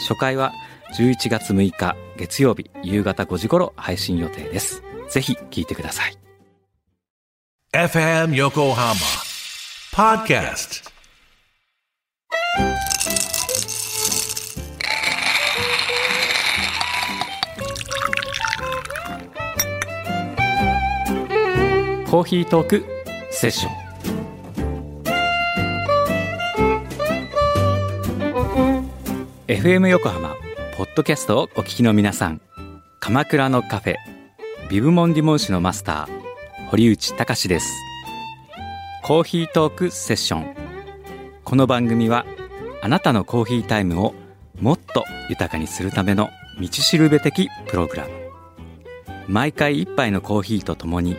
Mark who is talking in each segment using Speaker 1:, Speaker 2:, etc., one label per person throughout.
Speaker 1: 初回は11月6日月曜日夕方5時頃配信予定です。ぜひ聞いてください。
Speaker 2: FM Yokohama Podcast
Speaker 1: コーヒートークセッション FM 横浜ポッドキャストをお聞きの皆さん。鎌倉のカフェビブモンディモン市のマスター堀内隆です。コーヒートークセッション。この番組はあなたのコーヒータイムをもっと豊かにするための道しるべ的プログラム。毎回一杯のコーヒーとともに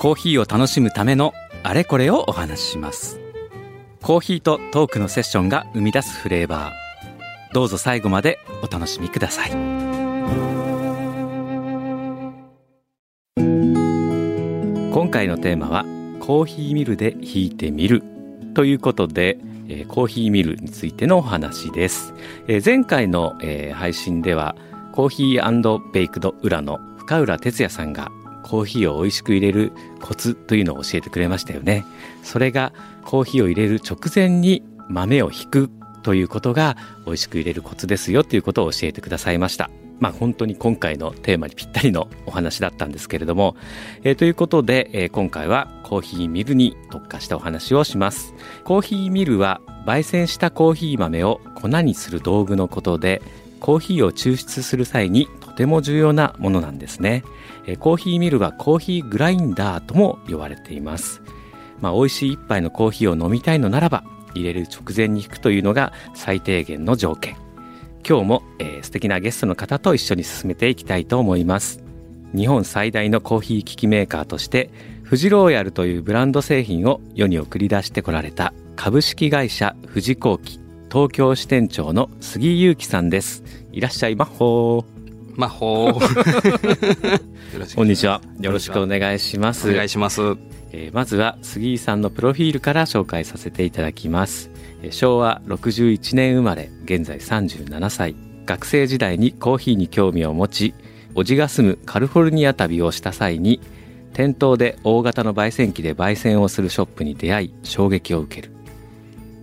Speaker 1: コーヒーを楽しむためのあれこれをお話しします。コーヒーとトークのセッションが生み出すフレーバー。どうぞ最後までお楽しみください。今回のテーマはコーヒーミルで引いてみる。ということで、えーコーヒーミルについてのお話です、えー前回の、えー配信ではコーヒーベイクド裏の深浦哲也さんがコーヒーを美味しく入れるコツというのを教えてくれましたよね。それがコーヒーを入れる直前に豆を引くということが美味しく入れるコツですよということを教えてくださいました。まあ本当に今回のテーマにぴったりのお話だったんですけれども、えーということで、えー今回はコーヒーミルに特化したお話をします。コーヒーミルは焙煎したコーヒー豆を粉にする道具のことで、コーヒーを抽出する際にとても重要なものなんですね。えーコーヒーミルはコーヒーグラインダーとも呼ばれています。まあ、美味しい一杯のコーヒーを飲みたいのならば入れる直前に引くというのが最低限の条件。今日も、えー素敵なゲストの方と一緒に進めていきたいと思います。日本最大のコーヒー機器メーカーとしてフジローヤルというブランド製品を世に送り出してこられた株式会社富士工機東京支店長の杉祐樹さんです。いらっしゃいまっほー。
Speaker 3: まほー。
Speaker 1: こんにちは。よろしくお願いします。
Speaker 3: お願いします。
Speaker 1: えーまずは杉井さんのプロフィールから紹介させていただきます。えー昭和61年生まれ現在37歳。学生時代にコーヒーに興味を持ち叔父が住むカリフォルニア旅をした際に店頭で大型の焙煎機で焙煎をするショップに出会い衝撃を受ける。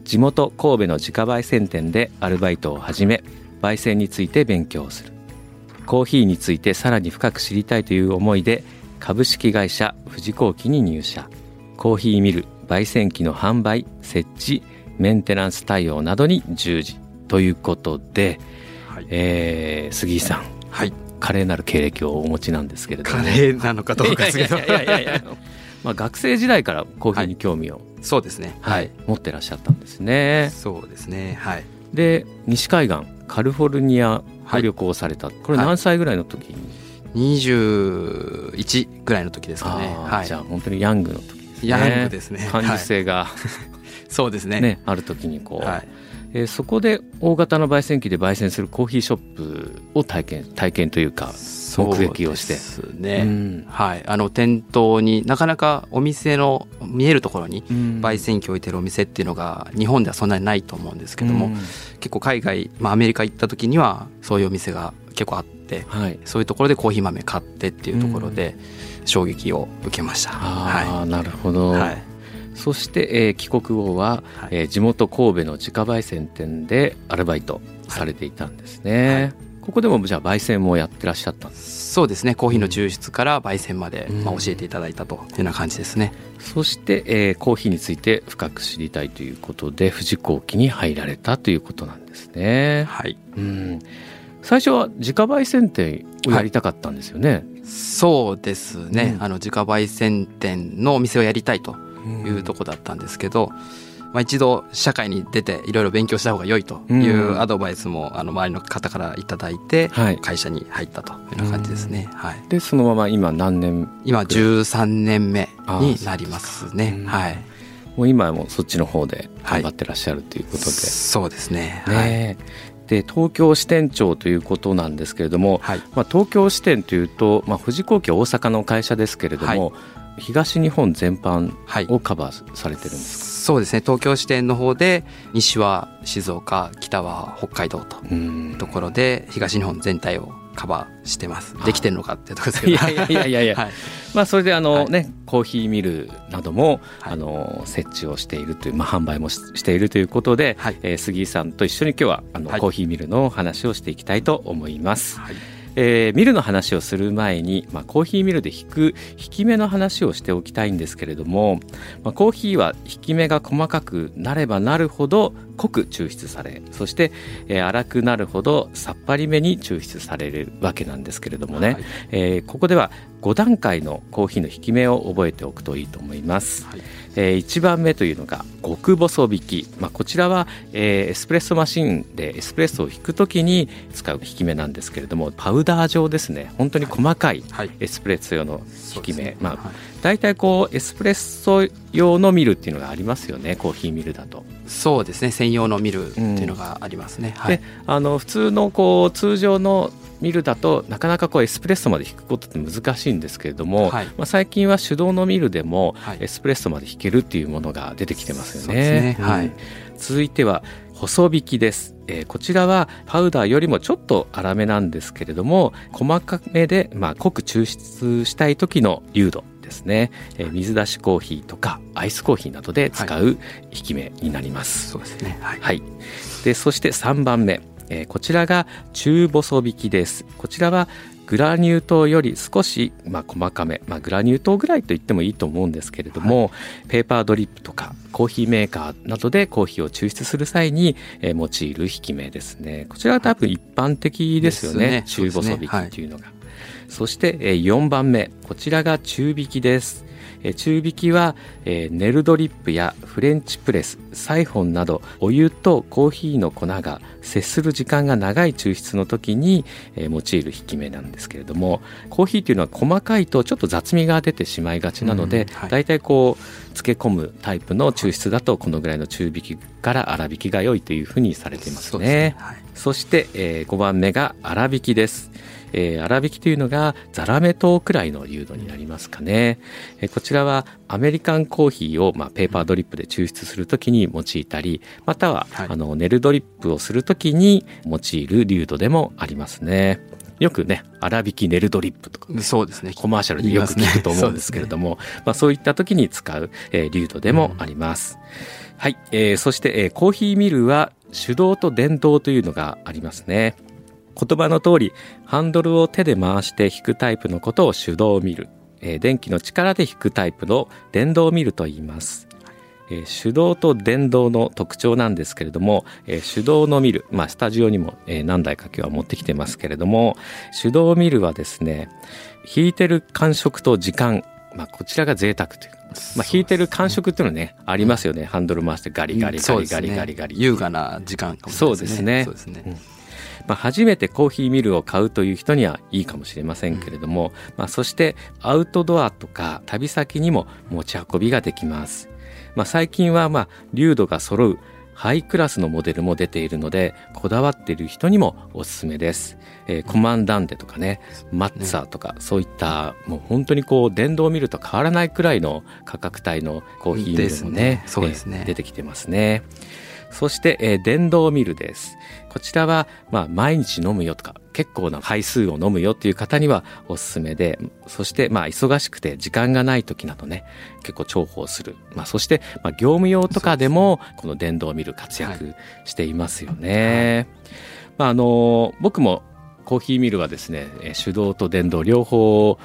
Speaker 1: 地元神戸の自家焙煎店でアルバイトを始め焙煎について勉強する。コーヒーについてさらに深く知りたいという思いで株式会社富士工機に入社コーヒーミル焙煎機の販売設置メンテナンス対応などに従事ということで、
Speaker 3: はい。
Speaker 1: えー杉井さん
Speaker 3: はい。
Speaker 1: 華麗なる経歴をお持ちなんですけれども
Speaker 3: カレーなのかどうかですけど。
Speaker 1: まあ学生時代からコーヒーに興味を、
Speaker 3: そうですね。
Speaker 1: はい持ってらっしゃったんですね
Speaker 3: そうですね。はい。
Speaker 1: で西海岸カリフォルニアを旅行された、これ何歳ぐらいの時に、
Speaker 3: 二十一ぐらいの時ですかね。はい。
Speaker 1: じゃあ本当にヤングの時ですね
Speaker 3: ヤングですね。
Speaker 1: 感受
Speaker 3: はい
Speaker 1: 性が、
Speaker 3: そうですね。
Speaker 1: ねある時にこう、
Speaker 3: はい。
Speaker 1: えーそこで大型の焙煎機で焙煎するコーヒーショップを体験体験というか目撃をして
Speaker 3: そうです
Speaker 1: う
Speaker 3: ね。
Speaker 1: ん
Speaker 3: はい。あの店頭になかなかお店の見えるところに
Speaker 1: うん
Speaker 3: 焙煎機を置いてるお店っていうのが日本ではそんなにないと思うんですけども、
Speaker 1: うん
Speaker 3: 結構海外、まあアメリカ行った時にはそういうお店が結構あって、
Speaker 1: はい
Speaker 3: そういうところでコーヒー豆買ってっていうところで衝撃を受けました。
Speaker 1: ああ、なるほど、
Speaker 3: はい。はい。
Speaker 1: そして、えー帰国後は、
Speaker 3: はい
Speaker 1: えー地元神戸の自家焙煎店でアルバイトされていたんですね、
Speaker 3: はい
Speaker 1: ここでもじゃあ焙煎もやってらっしゃったんです
Speaker 3: そうですね。コーヒーの抽出から焙煎まで、
Speaker 1: うん
Speaker 3: まあ、教えていただいたというような感じですね。
Speaker 1: そして、えーコーヒーについて深く知りたいということで富士工機に入られたということなんですね、
Speaker 3: はい。
Speaker 1: うん、最初は自家焙煎店をやりたかったんですよね、
Speaker 3: そうですね。
Speaker 1: うん
Speaker 3: あの自家焙煎店のお店をやりたいというとこだったんですけど、まあ、一度社会に出ていろいろ勉強した方が良いというアドバイスもあの周りの方からいただいて、
Speaker 1: はい
Speaker 3: 会社に入ったというような感じですね。はい。
Speaker 1: でそのまま今何年？
Speaker 3: 今13年目になりますね。
Speaker 1: うん
Speaker 3: はい。
Speaker 1: もう今はもうそっちの方で頑張ってらっしゃるということで、
Speaker 3: そうですね。はい。
Speaker 1: ねで東京支店長ということなんですけれども、
Speaker 3: はい。
Speaker 1: まあ、東京支店というと、まあ、富士工機は大阪の会社ですけれども、東日本全般
Speaker 3: はい。
Speaker 1: をカバーされてるんです
Speaker 3: そうですね。東京支店の方で西は静岡、北は北海道と
Speaker 1: か、うん
Speaker 3: ところで東日本全体をカバーしてます。できてるのかっていうところですけど。
Speaker 1: いやいやいやいや
Speaker 3: はい。
Speaker 1: まあ、それであの、
Speaker 3: はい
Speaker 1: ねコーヒーミルなども、
Speaker 3: はい
Speaker 1: あの設置をしているという、まあ、販売もししているということで、
Speaker 3: はい
Speaker 1: えー杉井さんと一緒に今日はあの、
Speaker 3: はい
Speaker 1: コーヒーミルの話をしていきたいと思います。
Speaker 3: はい。
Speaker 1: えーミルの話をする前に、まあ、コーヒーミルで引く引き目の話をしておきたいんですけれども、まあ、コーヒーは引き目が細かくなればなるほど濃く抽出されそして、えー粗くなるほどさっぱりめに抽出されるわけなんですけれどもね、
Speaker 3: はい。
Speaker 1: えーここでは5段階のコーヒーの引き目を覚えておくといいと思います。
Speaker 3: はい
Speaker 1: え1番目というのが極細引き、まあ、こちらは、えーエスプレッソマシンでエスプレッソを引くときに使う引き目なんですけれどもパウダー状ですね。本当に細かい
Speaker 3: はい。
Speaker 1: エスプレッソ用の引き目、まあ、
Speaker 3: はい。
Speaker 1: 大体こうエスプレッソ用のミルっていうのがありますよね。コーヒーミルだと。
Speaker 3: そうですね。専用のミルっていうのがありますね。はい
Speaker 1: で。あの普通のこう通常のミルだとなかなかこうエスプレッソまで引くことって難しいんですけれども、
Speaker 3: はい
Speaker 1: まあ、最近は手動のミルでも
Speaker 3: はい
Speaker 1: エスプレッソまで引けるっていうものが出てきてますよね
Speaker 3: ね。はい
Speaker 1: うん続いては細引きです、えーこちらはパウダーよりもちょっと粗めなんですけれども細かめで、まあ、濃く抽出したい時の流度ですね、えー水出しコーヒーとかアイスコーヒーなどで使う引き目になります、
Speaker 3: そうですね。はい。
Speaker 1: はい、でそして3番目、えーこちらが中細引きです。こちらはグラニュー糖より少し、まあ、細かめ、まあ、グラニュー糖ぐらいと言ってもいいと思うんですけれども、ペーパードリップとかコーヒーメーカーなどでコーヒーを抽出する際に、えー用いる引き目ですね。こちらは多分一般的ですよね、
Speaker 3: ですね。
Speaker 1: 中細引きっていうのが。そして、えー4番目こちらが中引きです。えー中引きは、えーネルドリップやフレンチプレスサイフォンなどお湯とコーヒーの粉が接する時間が長い抽出の時に、えー用いる引き目なんですけれどもコーヒーというのは細かいとちょっと雑味が出てしまいがちなので、
Speaker 3: うんはい
Speaker 1: だいたいこう漬け込むタイプの抽出だとこのぐらいの中引きから粗引きが良いというふうにされています
Speaker 3: そうですね
Speaker 1: ね。
Speaker 3: はい。
Speaker 1: そして、え5番目が粗挽きです。えー粗挽きというのがザラメ糖くらいの流度になりますかね、えーこちらはアメリカンコーヒーを、まあ、ペーパードリップで抽出するときに用いたりまたは、
Speaker 3: はい。
Speaker 1: あのネルドリップをするときに用いる流度でもありますね。よくね粗挽きネルドリップとか
Speaker 3: そうですね。
Speaker 1: コマーシャルでよく聞くと思うんですけれども、まあ、そういった時に使う、えー、流度でもあります。はい、えーそして、えーコーヒーミルは手動と電動というのがありますね。言葉の通り、ハンドルを手で回して引くタイプのことを手動ミル、えー電気の力で引くタイプの電動ミルと言います。えー手動と電動の特徴なんですけれども、えー手動のミル、まあ、スタジオにも、えー何台か今日は持ってきてますけれども手動ミルはですね引いてる感触と時間、まあ、こちらが贅沢というか、まあ、引いてる感触っていうのはねありますよね、ハンドル回してガリガリガリガリガリガリ、
Speaker 3: 優雅な時間かもしれない
Speaker 1: そうですね。
Speaker 3: そうですね。
Speaker 1: まあ、初めてコーヒーミルを買うという人にはいいかもしれませんけれども、まあ、そしてアウトドアとか旅先にも持ち運びができます、まあ、最近はまあ流度が揃うハイクラスのモデルも出ているのでこだわっている人にもおすすめです、えーコマンダンデとかねマッツァーとかそういったもう本当にこう電動ミルと変わらないくらいの価格帯のコーヒーミルもね
Speaker 3: ですね。そうですね。
Speaker 1: えー出てきてますねそして、えー電動ミルです。こちらは、まあ、毎日飲むよとか、結構な回数を飲むよっていう方にはおすすめで、そして、まあ、忙しくて時間がない時などね、結構重宝する。まあ、そして、まあ、業務用とかでも、この電動ミル活躍していますよね。まあ、あの、僕もコーヒーミルはですね、えー手動と電動両方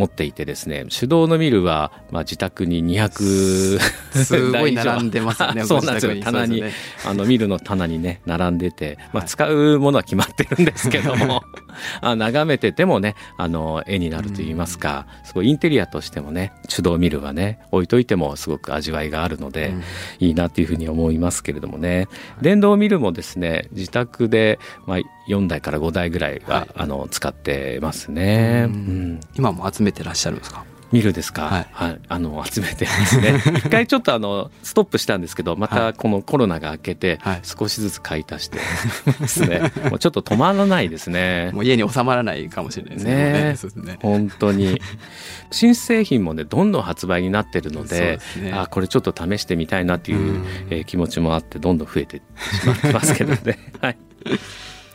Speaker 1: 持っていてですね、手動のミルは、まあ、自宅に200
Speaker 3: すごい並んでますよね
Speaker 1: そうなんですよ。棚に
Speaker 3: そうです
Speaker 1: あのミルの棚にね並んでて、まあ、
Speaker 3: はい。
Speaker 1: 使うものは決まってるんですけども、あ眺めててもねあの絵になるといいますか、すごいインテリアとしてもね手動ミルはね置いといてもすごく味わいがあるので、いいなっていうふうに思いますけれどもね。電動ミルもですね自宅で、まあ、4台から5台ぐらいは、
Speaker 3: はい。
Speaker 1: あの使ってますね。うん。
Speaker 3: 今も集めてらっしゃるんですか？
Speaker 1: ミルですか、
Speaker 3: は
Speaker 1: はい。い、あの集めてますね。一回ちょっとあのストップしたんですけどまたこのコロナが明けて
Speaker 3: はい。
Speaker 1: 少しずつ買い足してですね。もうちょっと止まらないですね。
Speaker 3: もう家に収まらないかもしれないです
Speaker 1: ね。
Speaker 3: ねそうですね。
Speaker 1: 本当に。新製品もねどんどん発売になってるので
Speaker 3: ですね。
Speaker 1: あこれちょっと試してみたいなっていう、
Speaker 3: うん。
Speaker 1: えー気持ちもあってどんどん増えてしまってますけどね。はい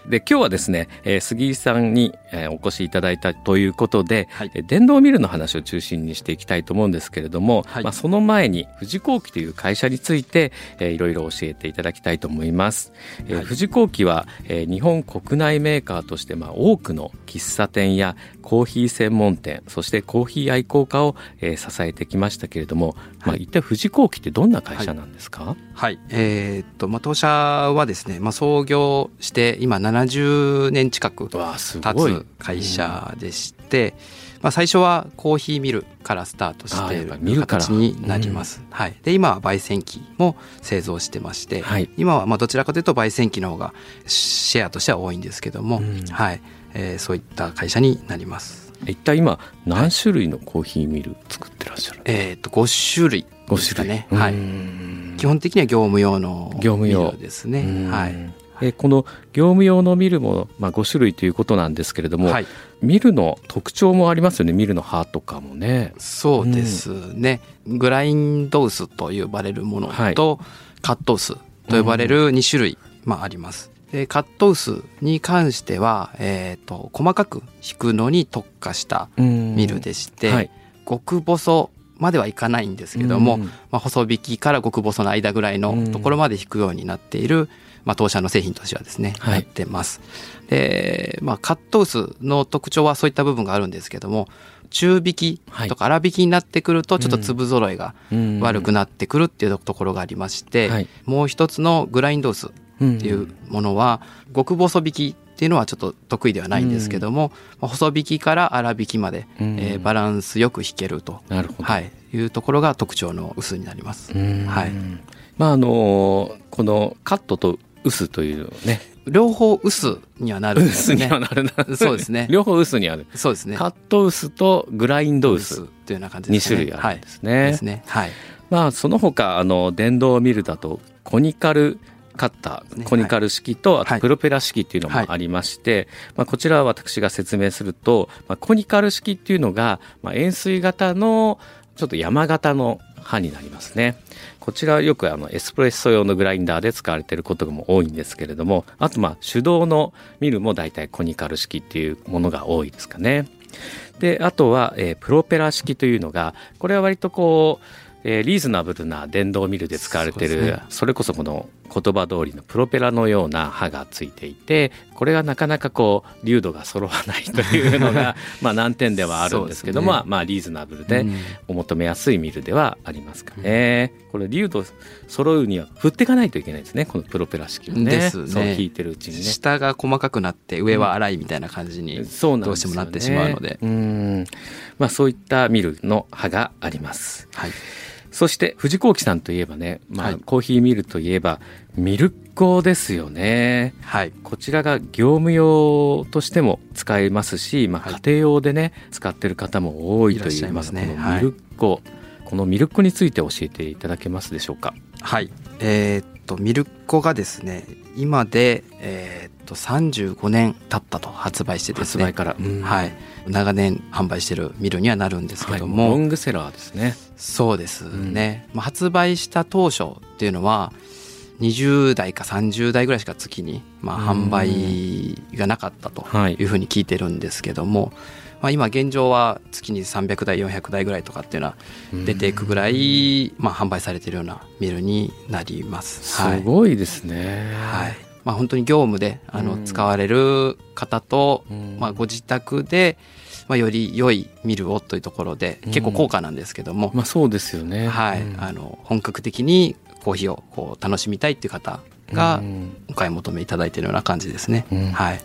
Speaker 1: で今日はですね、えー杉井さんに、えーお越しいただいたということで、
Speaker 3: はい。
Speaker 1: えー電動ミルの話を中心にしていきたいと思うんですけれども、
Speaker 3: はい。
Speaker 1: まあ、その前に富士工機という会社について、えーいろいろ教えていただきたいと思います。えー
Speaker 3: はい。
Speaker 1: 富士工機は、えー日本国内メーカーとして、まあ、多くの喫茶店やコーヒー専門店そしてコーヒー愛好家を、えー支えてきましたけれども、まあ、一体富士工機ってどんな会社なんですか、
Speaker 3: はい。えーっとまあ当社はですね、まあ、創業して今70年近く経つ会社でして、まあ、最初はコーヒーミルからスタートして形になります、はい、で今は焙煎機も製造してまして、
Speaker 1: はい。
Speaker 3: 今はまあどちらかというと焙煎機の方がシェアとしては多いんですけども、
Speaker 1: うん。
Speaker 3: はい。えーそういった会社になります
Speaker 1: 一体今何種類のコーヒーミル作ってらっしゃる、
Speaker 3: えーっと5種類
Speaker 1: 5
Speaker 3: ですか
Speaker 1: 種類。
Speaker 3: ね、はい、
Speaker 1: い
Speaker 3: 基本的には業務用の
Speaker 1: 業務用。
Speaker 3: ですね。はい。
Speaker 1: えこの業務用のミルも、まあ、5種類ということなんですけれども、
Speaker 3: はい、
Speaker 1: ミルの特徴もありますよね。ミルの刃とかもね。
Speaker 3: そうですね、グラインドウスと呼ばれるものと、
Speaker 1: はい。
Speaker 3: カットウスと呼ばれる2種類、まあ、あります。でカットウスに関しては、えー、と細かく引くのに特化したミ
Speaker 1: ミ
Speaker 3: ルでして、
Speaker 1: はい。
Speaker 3: 極細まではいかないんですけども、
Speaker 1: うん。
Speaker 3: まあ、細引きから極細の間ぐらいのところまで引くようになっている、まあ、当社の製品としてはですね、
Speaker 1: はい。
Speaker 3: なってます。で、まあ、カットウスの特徴はそういった部分があるんですけども中引きとか粗引きになってくるとちょっと粒揃いが悪く
Speaker 1: な
Speaker 3: なってくるっていうところがありまして、
Speaker 1: はい。
Speaker 3: もう一つのグラインドウス
Speaker 1: って
Speaker 3: いうものは極細引きっていうのはちょっと得意ではないんですけども、まあ細引きから粗引きまで、えーバランスよく引けると、
Speaker 1: なるほど、
Speaker 3: はい、いうところが特徴の薄になります。
Speaker 1: うん。
Speaker 3: はい。
Speaker 1: まああのこのカットと薄というね。
Speaker 3: 両方薄にはなるんです
Speaker 1: 薄に
Speaker 3: ね。
Speaker 1: はなるな。
Speaker 3: そうですね。
Speaker 1: 両方薄にある。
Speaker 3: そうですね。
Speaker 1: カット薄とグラインド薄
Speaker 3: っていうような感じで
Speaker 1: 2
Speaker 3: すね。
Speaker 1: 種類あるんです
Speaker 3: はい、
Speaker 1: ね
Speaker 3: ですね。はい。
Speaker 1: まあその他あの電動ミルだとコニカルカッター、
Speaker 3: ね
Speaker 1: コニカル式とあ
Speaker 3: はい
Speaker 1: とプロペラ式っていうのもありまして、まあ、こちらは私が説明すると、まあ、コニカル式っていうのが、まあ、円錐型のちょっと山型の刃になりますね。こちらはよくあのエスプレッソ用のグラインダーで使われていることも多いんですけれどもあとまあ手動のミルも大体コニカル式っていうものが多いですかね。であとは、えープロペラ式というのがこれは割とこうえーリーズナブルな電動ミルで使われているそ,、
Speaker 3: ね
Speaker 1: れこそこの言葉通りのプロペラのような刃がついていてこれがなかなかこう粒度が揃わないというのが まあ難点ではあるんですけども、
Speaker 3: ね
Speaker 1: まあリーズナブルで
Speaker 3: うん
Speaker 1: お求めやすいミルではありますかね。これ粒度揃うには振っていかないといけないですねこのプロペラ式をね
Speaker 3: ですね
Speaker 1: そう引いてるうちにね。
Speaker 3: 下が細かくなって上は粗いみたいな感じに
Speaker 1: そうなん
Speaker 3: どうしてもなってしまうので。
Speaker 1: うんまあそういったミルの刃があります。
Speaker 3: はい。
Speaker 1: そして藤幸喜さんといえばね、まあ
Speaker 3: はい
Speaker 1: コーヒーミルといえばミルコですよね。
Speaker 3: はい。
Speaker 1: こちらが業務用としても使えますし、まあ、
Speaker 3: はい
Speaker 1: 家庭用でね使ってる方も多いと
Speaker 3: い
Speaker 1: う
Speaker 3: ゃいますね
Speaker 1: このミルコ、このミルコについて教えていただけますでしょうか？
Speaker 3: はい。えーっと、ミルコがですね、今で、えーっと、35年経ったと発売してですね。
Speaker 1: 発売から、うん
Speaker 3: はい。長年販売してるミルにはなるんですけ
Speaker 1: はい、
Speaker 3: ども、
Speaker 1: ロングセラーですね。
Speaker 3: そうですね、まあ、発売した当初っていうのは20代か30代ぐらいしか月に、まあ、
Speaker 1: うん。
Speaker 3: 販売がなかったと
Speaker 1: はい。
Speaker 3: いうふうに聞いてるんですけども、まあ、今現状は月に300台400台ぐらいとかっていうのは出ていくぐらい、まあ、販売されているようなミルになります。
Speaker 1: す
Speaker 3: はい。
Speaker 1: ごいですね。
Speaker 3: はいまあ、本当に業務であ
Speaker 1: うん。
Speaker 3: の使われる方と、
Speaker 1: うん。
Speaker 3: まあ、ご自宅で、まあ、より良いミルをというところで結構高価なんですけども、
Speaker 1: まあそうですよね。
Speaker 3: はい、
Speaker 1: うん。
Speaker 3: あの本格的にコーヒーをこう楽しみたいっていう方が
Speaker 1: うん。
Speaker 3: お買い求めいただいているような感じですね。
Speaker 1: うん。
Speaker 3: はい、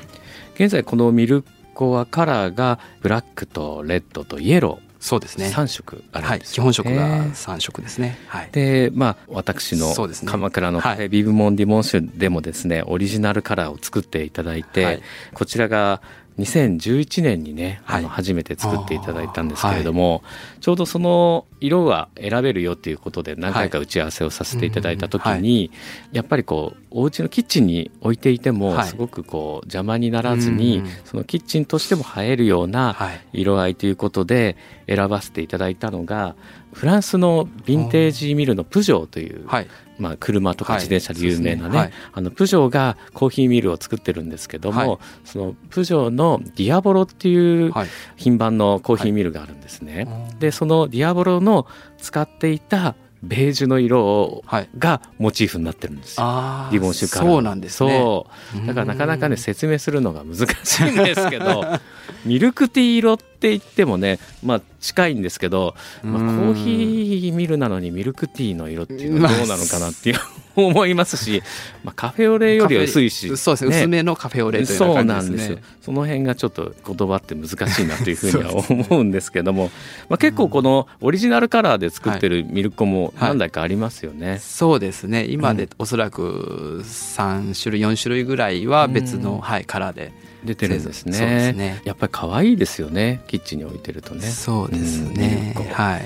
Speaker 1: 現在このミルコはカラーがブラックとレッドとイエロー
Speaker 3: そうですね。
Speaker 1: 3色あ
Speaker 3: はい、
Speaker 1: るんです
Speaker 3: 基本色が
Speaker 1: ね
Speaker 3: 3色ですね。はい。
Speaker 1: でまあ私の鎌倉のビブモンディモンシュでもですねオリジナルカラーを作っていただいて、
Speaker 3: はい
Speaker 1: こちらが2011年にね、あの
Speaker 3: はい。
Speaker 1: 初めて作っていただいたんですけれども、ちょうどその色が選べるよっていうことで何回か打ち合わせをさせていただいた時に、やっぱりこうお家のキッチンに置いていても
Speaker 3: はい。
Speaker 1: すごくこう邪魔にならずに、
Speaker 3: うん。
Speaker 1: そのキッチンとしても映えるような
Speaker 3: はい。
Speaker 1: 色合いということで選ばせていただいたのがフランスのヴィンテージミルのプジョーという、
Speaker 3: はい。
Speaker 1: まあ、車とか
Speaker 3: はい。
Speaker 1: 自転車で有名なね,、
Speaker 3: そうですね。はい。
Speaker 1: あのプジョーがコーヒーミルを作ってるんですけども、
Speaker 3: はい。
Speaker 1: そのプジョーのディアボロっていう
Speaker 3: はい。
Speaker 1: 品番のコーヒーミルがあるんですね。
Speaker 3: はい。
Speaker 1: でそのディアボロの使っていたベージュの色を
Speaker 3: はい。
Speaker 1: がモチーフになってるんですよ。リボンシュカラー
Speaker 3: そうなんですね。
Speaker 1: そうだからなかなかね
Speaker 3: うん
Speaker 1: 説明するのが難しいんですけど ミルクティー色って言ってもねまあ近いんですけど、まあ、コーヒーミルなのにミルクティーの色っていうのはどうなのかなっていう思いますし、まあ、カフェオレよりは薄いし
Speaker 3: そうですね。薄めのカフェオレというよう
Speaker 1: そう
Speaker 3: な
Speaker 1: なんですよ。その辺がちょっと言葉って難しいなというふうには 思うんですけども、まあ、結構このオリジナルカラーで作ってるミルコも何台かありますよね。
Speaker 3: そうですね。今でおそらく3種類、4種類ぐらいは別の、
Speaker 1: うん
Speaker 3: はい、カラーで。
Speaker 1: 出てるんですね
Speaker 3: そうですね
Speaker 1: やっぱり可愛いですよねキッチンに置いてるとね。
Speaker 3: そうです
Speaker 1: うん
Speaker 3: ね
Speaker 1: ミル。コ
Speaker 3: はい。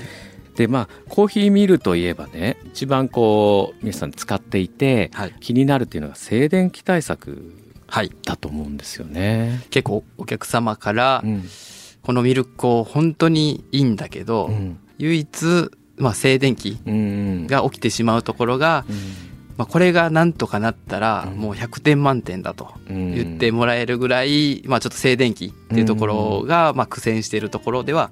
Speaker 1: でまあコーヒーミルといえばね一番こう皆さん使っていて
Speaker 3: はい。
Speaker 1: 気になるっていうのが静電気対策
Speaker 3: はい。
Speaker 1: だと思うんですよね。
Speaker 3: 結構お客様から
Speaker 1: う、ん
Speaker 3: このミルク本当にいいんだけど、
Speaker 1: うん
Speaker 3: 唯一、まあ、静電気
Speaker 1: うん
Speaker 3: が起きてしまうところが、まあ、これがなんとかなったら
Speaker 1: うん
Speaker 3: もう100点満点だと
Speaker 1: うん
Speaker 3: 言ってもらえるぐらい、まあ、ちょっと静電気っていうところが、まあ、苦戦しているところでは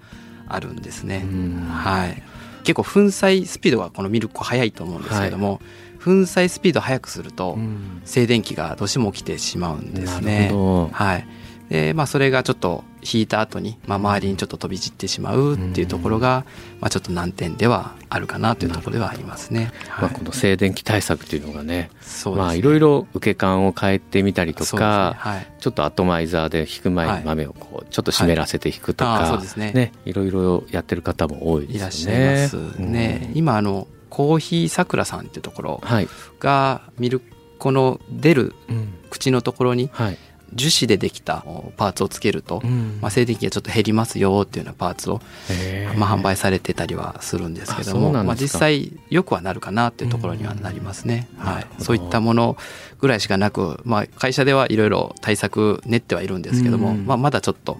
Speaker 3: あるんですね。
Speaker 1: うん
Speaker 3: はい、結構粉砕スピードがこのミルク速いと思うんですけども、粉砕スピード速くすると
Speaker 1: うん。
Speaker 3: 静電気がどうしても起きてしまうんです
Speaker 1: な
Speaker 3: ね。はい。でまあ、それがちょっと引いた後に、まあ、周りにちょっと飛び散ってしまうっていうところが、まあ、ちょっと難点ではあるかなというところではありますね。
Speaker 1: まあ、
Speaker 3: はい。
Speaker 1: この静電気対策っていうのがね
Speaker 3: そうですね。
Speaker 1: まあいろいろ受け感を変えてみたりとか、
Speaker 3: ね。はい。
Speaker 1: ちょっとアトマイザーで引く前に豆をこうちょっと湿らせて引くとか、
Speaker 3: はいそうですね。
Speaker 1: いろいろやってる方も多いですよね。
Speaker 3: いらっしゃいますね。
Speaker 1: うん。
Speaker 3: 今あのコーヒーさくらさんっていうところ
Speaker 1: はい、
Speaker 3: がミルコの出る
Speaker 1: うん。
Speaker 3: 口のところに
Speaker 1: はい
Speaker 3: 樹脂でできたパーツをつけると、
Speaker 1: うん。
Speaker 3: まあ、静電気がちょっと減りますよっていうようなパーツを、まあ、販売されてたりはするんですけどもまあ、実際よくはなるかなっていうところにはなりますね、は
Speaker 1: うん。なるほ、ど。
Speaker 3: いそういったものぐらいしかなく、まあ、会社ではいろいろ対策練ってはいるんですけども、
Speaker 1: うん。
Speaker 3: まあ、まだちょっと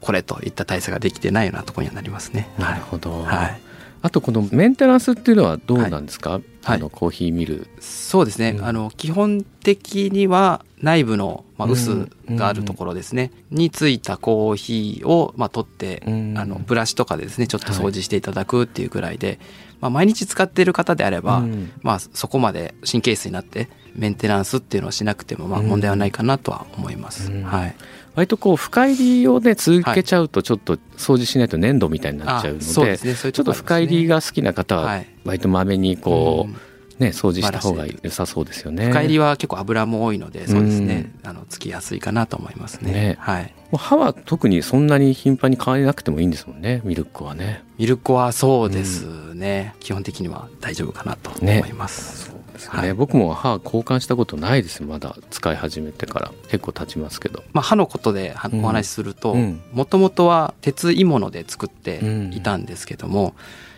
Speaker 3: これといった対策ができてないようなところにはなりますね。
Speaker 1: なるほど、
Speaker 3: はい
Speaker 1: あとこのメンテナンスっていうのはどうなんですか、
Speaker 3: はい。
Speaker 1: あのコーヒーミル、
Speaker 3: そうですね、
Speaker 1: うん。
Speaker 3: あの基本的には内部の、まあ、
Speaker 1: うん。
Speaker 3: 薄があるところですね、についたコーヒーを、まあ、取って、
Speaker 1: うん。
Speaker 3: あのブラシとかでですねちょっと掃除していただくっていうぐらいで、まあ、毎日使っている方であれば、
Speaker 1: うん。
Speaker 3: まあ、そこまで神経質になってメンテナンスっていうのをしなくても、まあ、
Speaker 1: うん。
Speaker 3: 問題はないかなとは思います。
Speaker 1: うん。
Speaker 3: はい
Speaker 1: 割とこう深入りをね続けちゃうとちょっと掃除しないと粘土みたいになっちゃうので,、ちょっと深入り
Speaker 3: が
Speaker 1: が好きな方
Speaker 3: は
Speaker 1: はい。割とまめにこう、
Speaker 3: うん。
Speaker 1: ね掃除した方が良さそうですよね。
Speaker 3: 深入りは結構油も多いのでそうですね、あのつきやすいかなと思いますね。
Speaker 1: ね。
Speaker 3: はい。
Speaker 1: もう歯は特にそんなに頻繁に変えなくてもいいんですもんねミルクはね。
Speaker 3: ミルコはそうですね、基本的には大丈夫かなと思います。
Speaker 1: ですね、
Speaker 3: はい。
Speaker 1: 僕も歯交換したことないです。まだ。使い始めてから。結構経ちますけど。
Speaker 3: まあ、歯のことでお話しすると
Speaker 1: うん。
Speaker 3: もともとは鉄鋳物で作っていたんですけども、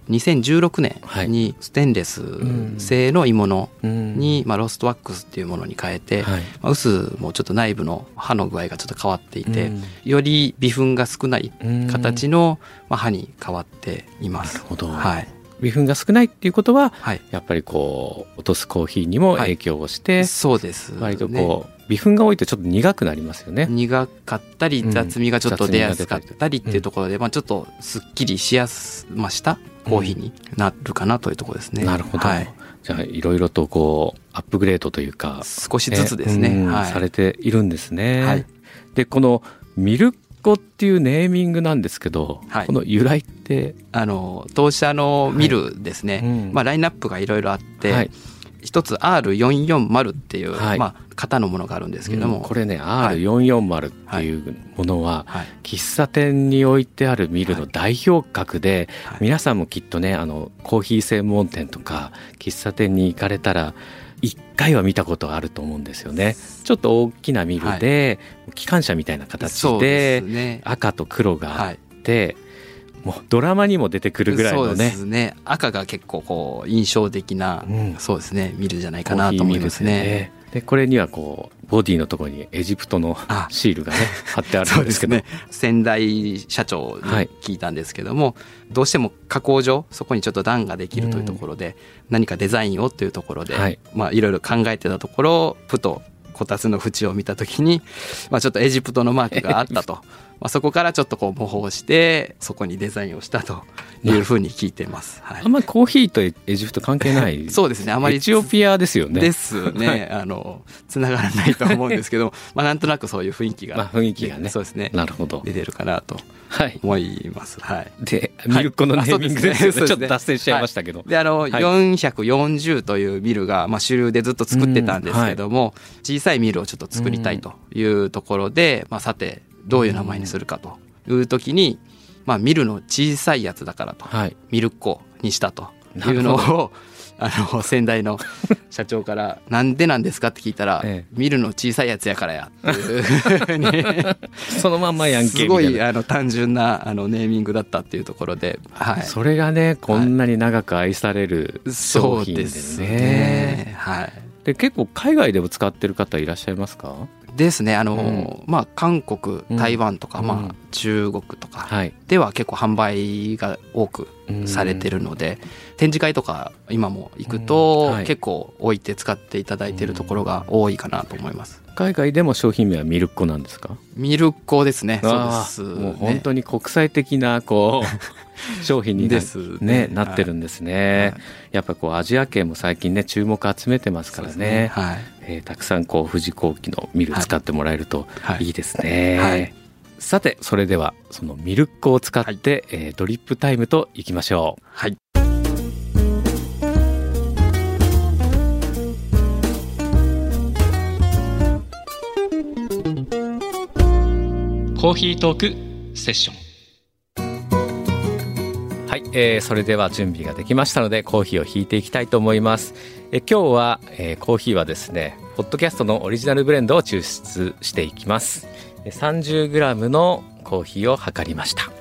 Speaker 3: 2016年にステンレス製の鋳物に、まあ、ロストワックスっていうものに変えて、
Speaker 1: はい。
Speaker 3: まあ、薄もちょっと内部の歯の具合がちょっと変わっていて、
Speaker 1: うん。
Speaker 3: より微粉が少ない
Speaker 1: うん。
Speaker 3: 形の、まあ、歯に変わっています。
Speaker 1: なるほど。
Speaker 3: はい、
Speaker 1: 微粉が少ないっていうことは
Speaker 3: はい。
Speaker 1: やっぱりこう落とすコーヒーにも影響をして、
Speaker 3: そうです、ね、
Speaker 1: 割とこう微粉が多いとちょっと苦くなりますよね。
Speaker 3: 苦かったり
Speaker 1: うん
Speaker 3: 雑味がちょっと出やすかったりっていうところで、まあ、ちょっとすっきりしやす、まあ、したコーヒーになるかなというところですね。
Speaker 1: なるほど、
Speaker 3: はい、
Speaker 1: じゃあいろいろとこうアップグレードというか
Speaker 3: 少しずつですね。
Speaker 1: うん
Speaker 3: はい、
Speaker 1: されているんですね。
Speaker 3: はい。
Speaker 1: でこのミルコっていうネーミングなんですけど、
Speaker 3: はい。
Speaker 1: この由来って、
Speaker 3: あの当社のミルですね、
Speaker 1: うん。
Speaker 3: まあ、ラインナップがいろいろあって、
Speaker 1: はい。
Speaker 3: 一つ R440 っていう、はい、まあ、型のものがあるんですけども、うん、
Speaker 1: これね R440 っていうものは、はい、喫茶店に置いてあるミルの代表格で、はい、皆さんもきっとねあのコーヒー専門店とか喫茶店に行かれたら1回は見たことあると思うんですよね。ちょっと大きなミルで、機関車みたいな形で赤と黒があって、もうドラマにも出てくるぐらいのね。
Speaker 3: ね。赤が結構こう印象的な、うん、そうですね。見るじゃないかなと思いますね。
Speaker 1: でこれにはこうボディのところにエジプトのシールがね 貼ってあるんですけど。ね、
Speaker 3: 先代社長に聞いたんですけども、はい、どうしても加工上そこにちょっと段ができるというところで、うん、何かデザインをというところで、はい、まあいろいろ考えてたところふとこたつの縁を見た時に、まあ、ちょっとエジプトのマークがあったと まあ、そこからちょっとこう模倣してそこにデザインをしたと いうふうに聞いてます、
Speaker 1: はい、あんまりコーヒーとエジプト関係ない。
Speaker 3: そうですね。あまり
Speaker 1: エチオピアですよね。
Speaker 3: ですね、あのつながらないと思うんですけどまあなんとなくそういう雰囲気が、ま
Speaker 1: あ、雰囲気がね。
Speaker 3: そうですね。
Speaker 1: なるほど。
Speaker 3: 出てるかなと思います、はい、
Speaker 1: でミルコのネーミングですね、ちょっと脱線しちゃいましたけど、
Speaker 3: であの、はい、440というミルが、まあ、主流でずっと作ってたんですけども、小さいミルをちょっと作りたいというところで、まあ、さてどういう名前にするかという時に、まあ、ミルの小さいやつだからと、はい、ミルッコにしたというのを あの先代の社長から「なんでなんですか?」って聞いたら「ええ、ミルの小さいやつやからや」っていう
Speaker 1: そのまんまやんけ
Speaker 3: すごいあの単純なあのネーミングだったっていうところで、
Speaker 1: はい、それがねこんなに長く愛される商品ですね。はい、ね。はい、で結構海外でも使ってる方いらっしゃいますか？
Speaker 3: ですね。あの、うん、まあ韓国台湾とか、うん、まあ中国とかでは結構販売が多くされてるので、展示会とか今も行くと結構置いて使っていただいてるところが多いかなと思います。
Speaker 1: 海外でも商品名はミルコなんですか？
Speaker 3: ミルコですね。そうです、
Speaker 1: ね、もう本当に国際的なこう 商品にな,、ね、なってるんですね、はい、やっぱこうアジア圏も最近ね注目集めてますからね、ね、はいえー、たくさんこう富士工機のミル使ってもらえるとい。いですね、はい、さてそれではそのミルコを使って、はい、えー、ドリップタイムといきましょう。はい。コーヒートークセッション。はい、えー、それでは準備ができましたのでコーヒーを引いていきたいと思いますえ今日は、えー、コーヒーはですねポッドキャストのオリジナルブレンドを抽出していきます。30g のコーヒーを測りました。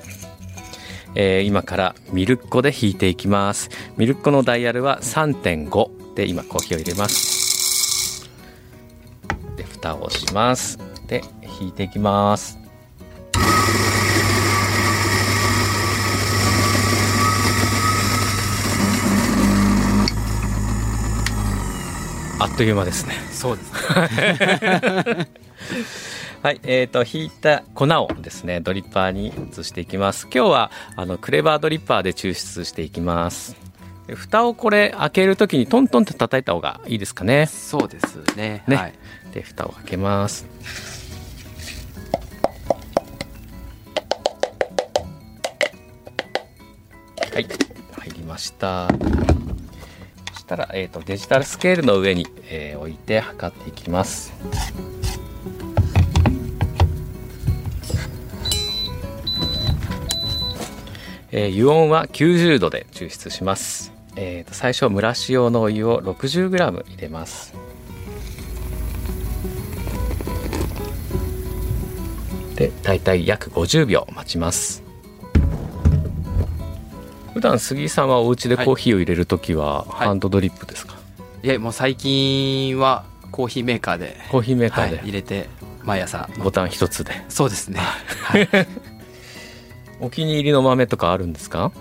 Speaker 1: えー、今からミルッコで引いていきます。ミルッコのダイヤルは3.5で今コーヒーを入れます。で蓋をします。で引いていきます。という間ですね。
Speaker 3: そうです、
Speaker 1: はい、えっ、ー、と引いた粉をですねドリッパーに移していきます。今日はあのクレバードリッパーで抽出していきます。蓋をこれ開けるときにトントンと叩いた方がいいですかね。
Speaker 3: そうですね。
Speaker 1: ね。はい、で蓋を開けます。はい、入りました。したら、えーと、デジタルスケールの上に、えー、置いて測っていきます。えー、油温は90度で抽出します。えーと、最初蒸らし用のお湯を 60g 入れます。で、だいたい約50秒待ちます。普段杉井さんはお家でコーヒーを入れる時はハンドドリップですか、は
Speaker 3: い、いやもう最近はコーヒーメーカーで
Speaker 1: コーヒーメーカーで、
Speaker 3: はい、入れて毎朝
Speaker 1: ボタン一つで。
Speaker 3: そうですね、はい、
Speaker 1: お気に入りの豆とかあるんですか？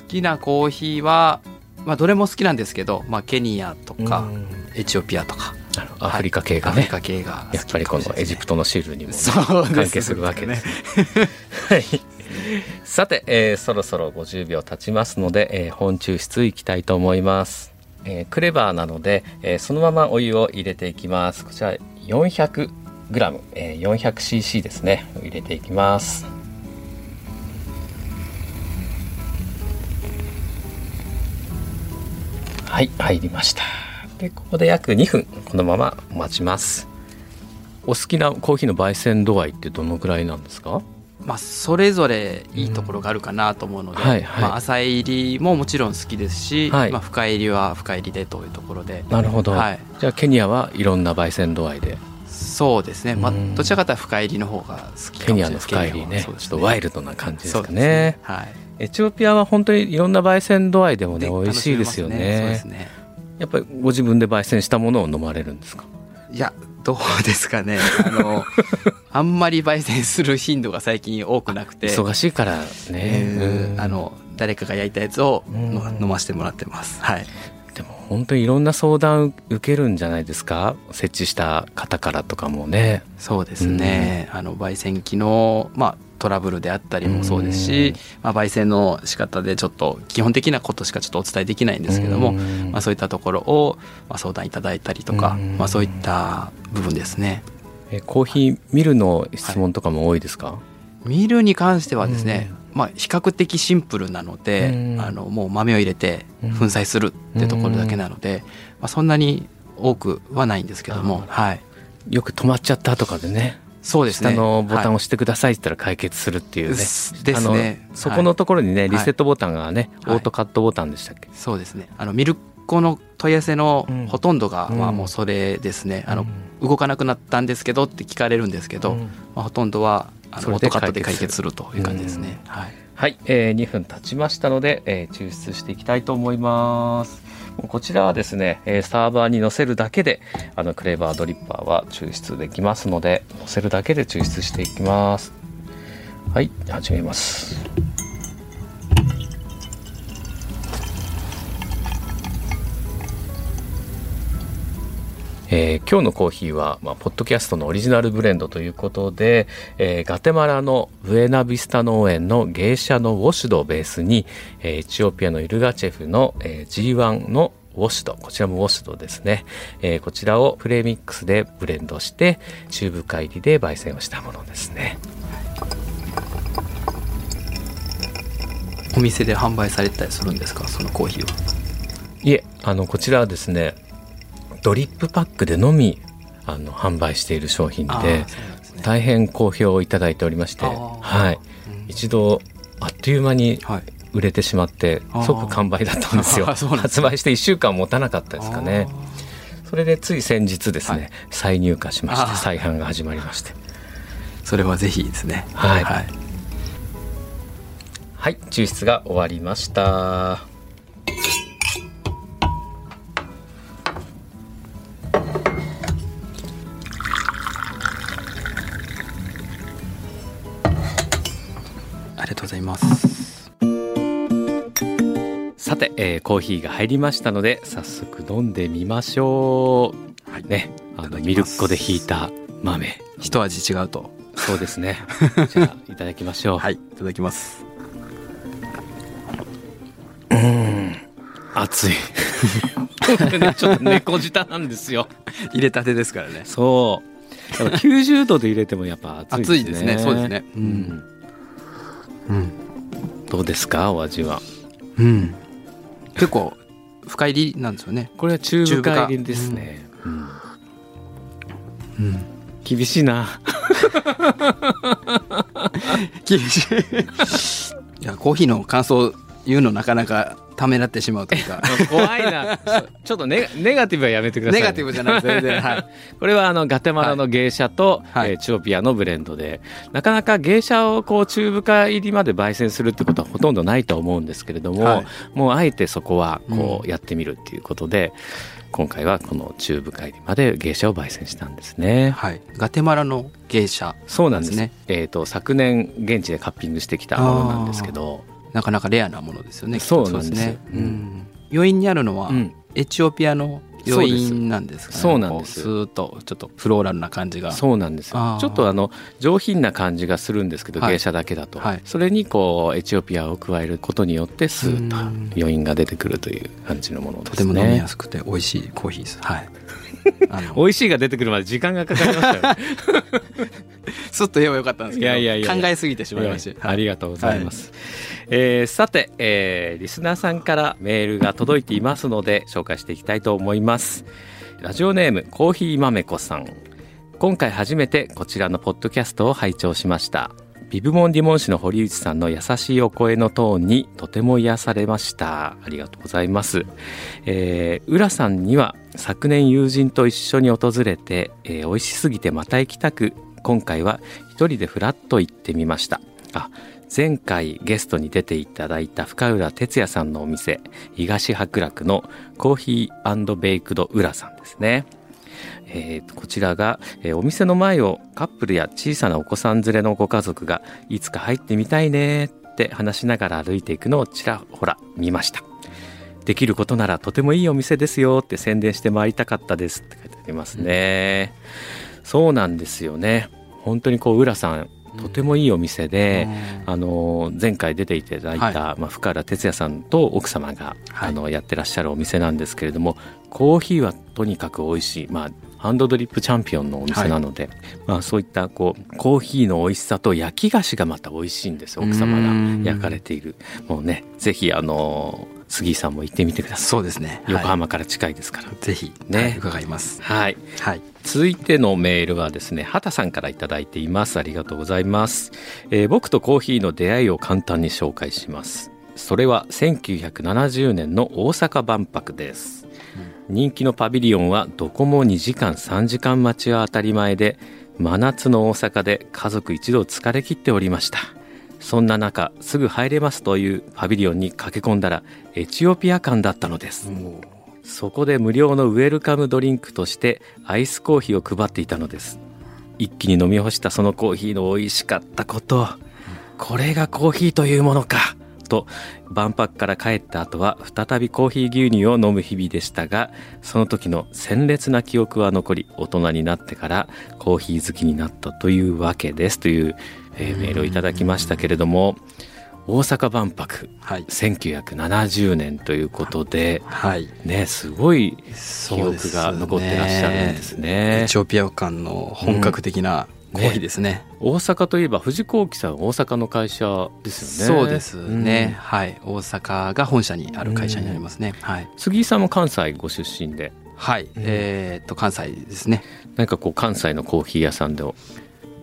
Speaker 3: 好きなコーヒーは、まあ、どれも好きなんですけど、まあ、ケニアとかエチオピアとか。
Speaker 1: アフリカ系がね、
Speaker 3: アフリカ系が、
Speaker 1: やっぱりこのエジプトのシールにも、ね、関係するわけです。は いさて、えー、そろそろ50秒経ちますので、えー、本抽出いきたいと思います、えー、クレバーなので、えー、そのままお湯を入れていきます。こちら 400g、えー、400cc ですね。入れていきます。はい入りました。でここで約2分このまま待ちます。お好きなコーヒーの焙煎度合いってどのくらいなんですか？
Speaker 3: まあ、それぞれいいところがあるかなと思うので、
Speaker 1: うん。はいはい。
Speaker 3: まあ、浅入りももちろん好きですし、
Speaker 1: はい。
Speaker 3: まあ、深入りは深入りでというところで。
Speaker 1: なるほど、
Speaker 3: はい。
Speaker 1: じゃあケニアはいろんな焙煎度合いで。
Speaker 3: そうですね、まあ
Speaker 1: うん、
Speaker 3: どちらかというと深入りの方が好きか
Speaker 1: ケニアの
Speaker 3: もしれない。です
Speaker 1: 深入りね。
Speaker 3: ケニアはそうです
Speaker 1: ちょっとワイルドな感じですかね。
Speaker 3: はい、
Speaker 1: エチオピアは本当にいろんな焙煎度合いでもね
Speaker 3: で
Speaker 1: 美味しいですよ
Speaker 3: 楽しめますそうで
Speaker 1: ね
Speaker 3: すね。
Speaker 1: やっぱりご自分で焙煎したものを飲まれるんですか？
Speaker 3: いやどうですかね。あのあんまり焙煎する頻度が最近多くなくて。
Speaker 1: 忙しいからね、
Speaker 3: あの誰かが焼いたやつを飲ませてもらってます。はい。
Speaker 1: でも本当にいろんな相談受けるんじゃないですか？設置した方からとかもね。
Speaker 3: そうですね、あの焙煎機の、まあ、トラブルであったりもそうですし、まあ、焙煎の仕方でちょっと基本的なことしかちょっとお伝えできないんですけども、
Speaker 1: うん。
Speaker 3: まあ、そういったところを、まあ、相談いただいたりとか、
Speaker 1: うん。
Speaker 3: まあ、そういった部分ですね。
Speaker 1: えコーヒーミルの質問とかも多いですか、
Speaker 3: ミルに関してはですね、まあ、比較的シンプルなので、
Speaker 1: うん。
Speaker 3: あのもう豆を入れて
Speaker 1: うん。
Speaker 3: 粉砕するってところだけなので、まあ、そんなに多くはないんですけども、はい、
Speaker 1: よく止まっちゃったとかでね
Speaker 3: そうですね。
Speaker 1: 下のボタンを
Speaker 3: はい
Speaker 1: 押してくださいって言ったら解決するっていうね、
Speaker 3: ですですね。
Speaker 1: そこのところにね、
Speaker 3: い。
Speaker 1: リセットボタンがね、
Speaker 3: はい。
Speaker 1: オートカットボタンでしたっけ、
Speaker 3: そうですね。あのミルコの問い合わせの
Speaker 1: うん。
Speaker 3: ほとんどが、
Speaker 1: うん。
Speaker 3: まあ、もうそれですね、あの
Speaker 1: うん
Speaker 3: 動かなくなったんですけどって聞かれるんですけど、
Speaker 1: うん。
Speaker 3: まあ、ほとんどはあのオートカットで
Speaker 1: 解決
Speaker 3: する。という感じですね。はい。
Speaker 1: はい、えー、2分経ちましたので、えー抽出していきたいと思います。こちらはですね、えーサーバーに載せるだけであのクレバードリッパーは抽出できますので載せるだけで抽出していきます。はい始めますえー今日のコーヒーは、まあ、ポッドキャストのオリジナルブレンドということで、えーガテマラのブエナビスタ農園の芸者のウォシュドをベースに、えーエチオピアのイルガチェフの、えー G1 のウォシュドこちらもウォシュドですね、えーこちらをプレミックスでブレンドしてチューブ化入りで焙煎をしたものですね。
Speaker 3: お店で販売されてたりするんですか？そのコーヒーは。い
Speaker 1: えあのこちらはですねドリップパックでのみあの販売している商品で
Speaker 3: ね。
Speaker 1: 大変好評をいただいておりまして、はい、
Speaker 3: うん。
Speaker 1: 一度あっという間に
Speaker 3: はい。
Speaker 1: 売れてしまって
Speaker 3: あー。
Speaker 1: 即完売だったんですよ。発売して1週間持たなかったですかね。
Speaker 3: あ
Speaker 1: それでつい先日ですね、
Speaker 3: はい。
Speaker 1: 再入荷しまして再販が始まりまして。
Speaker 3: ーそれはぜひですね。
Speaker 1: はい。
Speaker 3: はい、
Speaker 1: はい。抽出が終わりましたえーコーヒーが入りましたので早速飲んでみましょう。
Speaker 3: はい。
Speaker 1: ね。あのミルク粉でひいた豆。
Speaker 3: 一味違うと。
Speaker 1: そうですね。じゃあいただきましょう。
Speaker 3: はいいただきます。
Speaker 1: 熱い。これねちょっと猫舌なんですよ。
Speaker 3: 入れたてですからね。
Speaker 1: そう。やっぱ90度で入れてもやっぱ熱いですね。
Speaker 3: 熱いですね。そうですね。
Speaker 1: う
Speaker 3: うんん、うん。
Speaker 1: どうですか？お味は。
Speaker 3: うん、結構深入りなんですよね。
Speaker 1: これは中部化入りですね、うん。
Speaker 3: うん。
Speaker 1: 厳しいな。
Speaker 3: 厳しい。いやコーヒーの感想言うのなかなかためらってしまうというか。
Speaker 1: 怖いな。ちょっとネガネガティブはやめてくださいね、
Speaker 3: ネガティブじゃなく全然はい。
Speaker 1: これはあのガテマラの芸者と、
Speaker 3: はい。
Speaker 1: えーチオピアのブレンドでなかなか芸者をこう中部化入りまで焙煎するってことはほとんどないと思うんですけれども、
Speaker 3: はい。
Speaker 1: もうあえてそこはこ
Speaker 3: う
Speaker 1: うやってみるっていうことで、今回はこの中部化入りまで芸者を焙煎したんですね。
Speaker 3: はい。ガテマラの芸者
Speaker 1: そうなんです。
Speaker 3: ね
Speaker 1: えっ、と昨年現地でカッピングしてきたものなんですけど、
Speaker 3: なかなかレアなものですよね
Speaker 1: そうです
Speaker 3: ね、余韻にあるのは、
Speaker 1: うん。
Speaker 3: エチオピアの余韻なんですかね。
Speaker 1: そうなんです。
Speaker 3: こスーッとちょっとフローラルな感じが。
Speaker 1: そうなんですちょっとあの上品な感じがするんですけど、
Speaker 3: はい。
Speaker 1: 芸者だけだと、
Speaker 3: はい。
Speaker 1: それにこうエチオピアを加えることによってスーッと
Speaker 3: うん。
Speaker 1: 余韻が出てくるという感じのものですね。
Speaker 3: とても飲みやすくて美味しいコーヒーです。はい
Speaker 1: 美味しいが出てくるまで時間がかかりましたよね。
Speaker 3: すっと言えばよかったんですけど
Speaker 1: いやいやいや
Speaker 3: 考えすぎてしまいました、
Speaker 1: ありがとうございます、えーさて、えーリスナーさんからメールが届いていますので紹介していきたいと思います。ラジオネームコーヒー豆子さん。今回初めてこちらのポッドキャストを拝聴しましたビブモンディモン氏の堀内さんの優しいお声のトーンにとても癒されました。ありがとうございます。えー、浦さんには昨年友人と一緒に訪れて、えー美味しすぎてまた行きたく今回は一人でフラッと行ってみました。あ前回ゲストに出ていただいた深浦哲也さんのお店東白楽のコーヒーベイクド浦さんですね。えーとこちらが、えーお店の前をカップルや小さなお子さん連れのご家族がいつか入ってみたいねって話しながら歩いていくのをちらほら見ました。できることならとてもいいお店ですよって宣伝して回りたかったですって書いてありますね、そうなんですよね。本当にこう浦さんとてもいいお店で、あの前回出ていただいた、まあ、深浦哲也さんと奥様が、
Speaker 3: はい。
Speaker 1: あのやってらっしゃるお店なんですけれどもコーヒーはとにかく美味しい、まあ、ハンドドリップチャンピオンのお店なので、まあ、そういったこうコーヒーの美味しさと焼き菓子がまた美味しいんですよ。奥様
Speaker 3: うん
Speaker 1: が焼かれている。もうねぜひあの杉井さんも行ってみてくださ
Speaker 3: そうですね。
Speaker 1: い。横浜から近いですから、
Speaker 3: ぜひ
Speaker 1: ね。
Speaker 3: はい伺います。
Speaker 1: はい。
Speaker 3: はい。
Speaker 1: 続いてのメールはですね畑さんからいただいています。ありがとうございます、えー僕とコーヒーの出会いを簡単に紹介します。それは1970年の大阪万博です、人気のパビリオンはどこも2時間3時間待ちは当たり前で真夏の大阪で家族一同疲れ切っておりました。そんな中すぐ入れますというパビリオンに駆け込んだらエチオピア館だったのです。そこで無料のウェルカムドリンクとしてアイスコーヒーを配っていたのです。一気に飲み干したそのコーヒーの美味しかったこと。これがコーヒーというものか。と万博から帰った後は再びコーヒー牛乳を飲む日々でしたがその時の鮮烈な記憶は残り大人になってからコーヒー好きになったというわけです。という、えーメールをいただきましたけれども大阪万博
Speaker 3: はい。
Speaker 1: 1970年ということで
Speaker 3: はい。
Speaker 1: ねすごい記憶が残ってらっしゃるんです
Speaker 3: エ
Speaker 1: ね
Speaker 3: チオピア館の本格的なコーヒーですね,、
Speaker 1: 大阪といえば藤子機さん大阪の会社ですよね。
Speaker 3: そうですね、はい。大阪が本社にある会社になりますね、はい。
Speaker 1: うん杉井さんも関西ご出身で。
Speaker 3: はい、えーっと関西ですね。
Speaker 1: なんかこう関西のコーヒー屋さんで。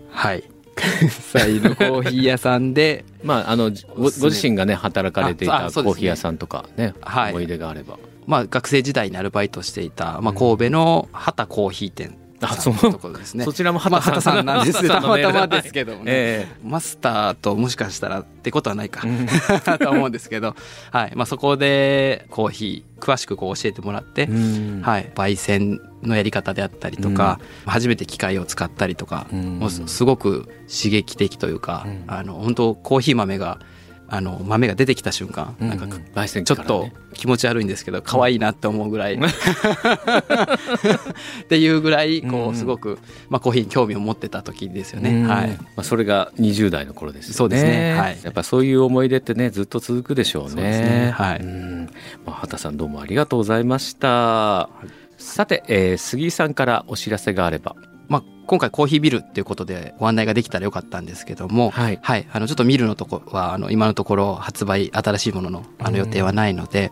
Speaker 3: はい。関西のコーヒー屋さんで。
Speaker 1: まああのごご自身がね働かれていたコーヒー屋さんとかね
Speaker 3: はい。
Speaker 1: 思い出があれば。
Speaker 3: まあ学生時代にアルバイトしていた、まあ、神戸の畑コーヒー店
Speaker 1: あそう。
Speaker 3: のところですね
Speaker 1: そちらも
Speaker 3: まあ、
Speaker 1: 畑さん。
Speaker 3: 畑さんなんです
Speaker 1: 畑さ
Speaker 3: たまたまですけどもね、
Speaker 1: え
Speaker 3: マスターともしかしたらってことはないか、
Speaker 1: うん。
Speaker 3: とは思うんですけど、はい。まあ、そこでコーヒー詳しくこう教えてもらって、
Speaker 1: えうん。
Speaker 3: はい、焙煎のやり方であったりとか、初めて機械を使ったりとか、
Speaker 1: うん。
Speaker 3: もうすすごく刺激的というか、
Speaker 1: うん。
Speaker 3: あの本当コーヒー豆があの豆が出てきた瞬間、なんかちょっと気持ち悪いんですけど可愛いなって思うぐらい、っていうぐらいこ
Speaker 1: う
Speaker 3: すごく、まあ、コーヒーに興味を持ってた時ですよね。
Speaker 1: うん。
Speaker 3: はい。
Speaker 1: まあ、それが20代の頃ですよね。
Speaker 3: そうですね。はい。
Speaker 1: やっぱそういう思い出ってねずっと続くでしょうね。
Speaker 3: そうですね。はい。
Speaker 1: うん。まあ、畑さんどうもありがとうございました。さて、えー杉井さんからお知らせがあれば。
Speaker 3: まあ、今回コーヒービルっていうことでご案内ができたらよかったんですけども、
Speaker 1: はい。
Speaker 3: あのちょっとミルのとこはあの今のところ発売新しいもののあの予定はないので、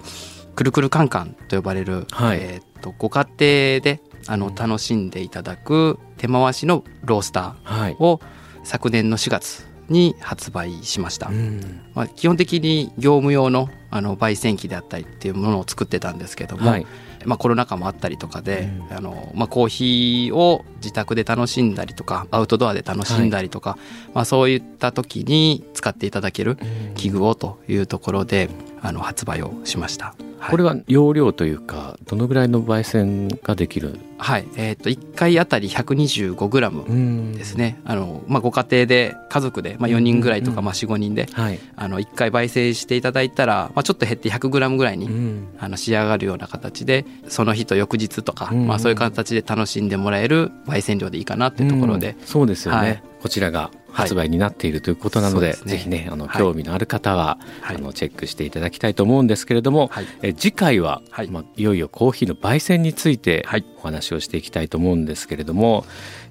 Speaker 3: くるくるカンカンと呼ばれる、
Speaker 1: はい。
Speaker 3: えーっとご家庭であの楽しんでいただく手回しのロースタ
Speaker 1: はい。
Speaker 3: ー。を昨年の4月に発売しました。
Speaker 1: うん。
Speaker 3: まあ、基本的に業務用のあの焙煎機であったりっていうものを作ってたんですけども、
Speaker 1: はい
Speaker 3: まあ、コロナ禍もあったりとかで、
Speaker 1: うん。
Speaker 3: あのまあ、コーヒーを自宅で楽しんだりとかアウトドアで楽しんだりとか、まあ、そういった時に使っていただける器具をというところであの発売をしました。はい。
Speaker 1: これは容量というかどのぐらいの焙煎ができる？
Speaker 3: はい、えっ、と1回あたり 125g
Speaker 1: ん。
Speaker 3: ですね。あのまあ、ご家庭で家族で、まあ、4人ぐらいとか、
Speaker 1: うん
Speaker 3: まあ、45人で
Speaker 1: はい。
Speaker 3: あの1回焙煎していただいたら、まあ、ちょっと減って 100g ぐらいに、
Speaker 1: うん。
Speaker 3: あの仕上がるような形でその日と翌日とか、
Speaker 1: うん
Speaker 3: まあ、そういう形で楽しんでもらえる焙煎量でいいかなっていうところで、
Speaker 1: うん。そうですよね、
Speaker 3: はい。
Speaker 1: こちらが発売になっているということなので,、
Speaker 3: そうですね
Speaker 1: ぜひねあの
Speaker 3: はい
Speaker 1: 興味のある方は、
Speaker 3: はい
Speaker 1: あのチェックしていただきたいと思うんですけれども、
Speaker 3: はい
Speaker 1: え次回は、
Speaker 3: はい
Speaker 1: まあ、いよいよコーヒーの焙煎について
Speaker 3: はい
Speaker 1: お話をしていきたいと思うんですけれども、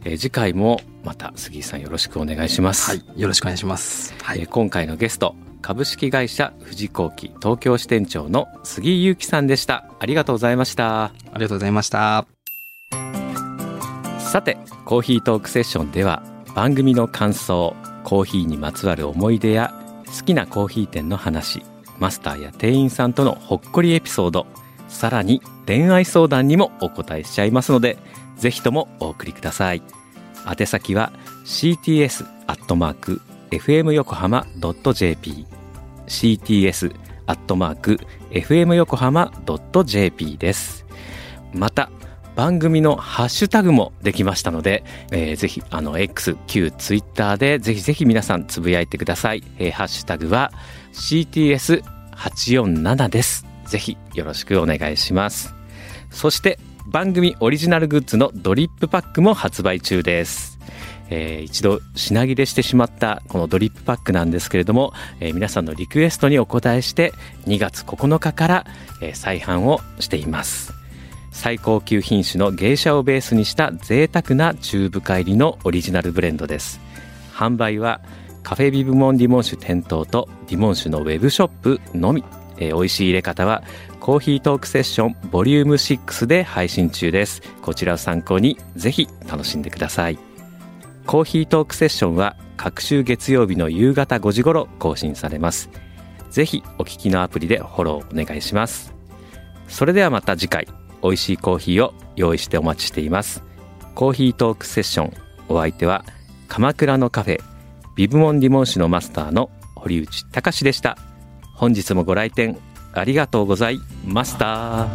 Speaker 1: え次回もまた杉井さんよろしくお願いします。
Speaker 3: はい。よろしくお願いします。はい。
Speaker 1: えー今回のゲスト株式会社富士工機東京支店長の杉井裕樹さんでしたありがとうございました
Speaker 3: ありがとうございました。
Speaker 1: さてコーヒートークセッションでは番組の感想コーヒーにまつわる思い出や好きなコーヒー店の話マスターや店員さんとのほっこりエピソードさらに恋愛相談にもお答えしちゃいますのでぜひともお送りください。宛先は cts アットマーク fm 横浜 .jp cts アットマーク fm 横浜 .jp です。また番組のハッシュタグもできましたので、えーぜひあの X 旧ツイッターでぜひぜひ皆さんつぶやいてください、えーハッシュタグは CTS847 です。ぜひよろしくお願いします。そして番組オリジナルグッズのドリップパックも発売中です。えー一度品切れしてしまったこのドリップパックなんですけれども、えー皆さんのリクエストにお答えして2月9日から、えー再販をしています。最高級品種の芸者をベースにした贅沢な中深入りのオリジナルブレンドです。販売はカフェビブモンディモン酒店頭とディモン酒のウェブショップのみ、えー美味しい入れ方はコーヒートークセッションボリューム6で配信中です。こちらを参考にぜひ楽しんでください。コーヒートークセッションは各週月曜日の夕方5時頃更新されます。ぜひお聞きのアプリでフォローお願いします。それではまた次回。美味しいコーヒーを用意してお待ちしています。コーヒートークセッション。お相手は鎌倉のカフェビブモンリモン市のマスターの堀内隆でした。本日もご来店ありがとうございました。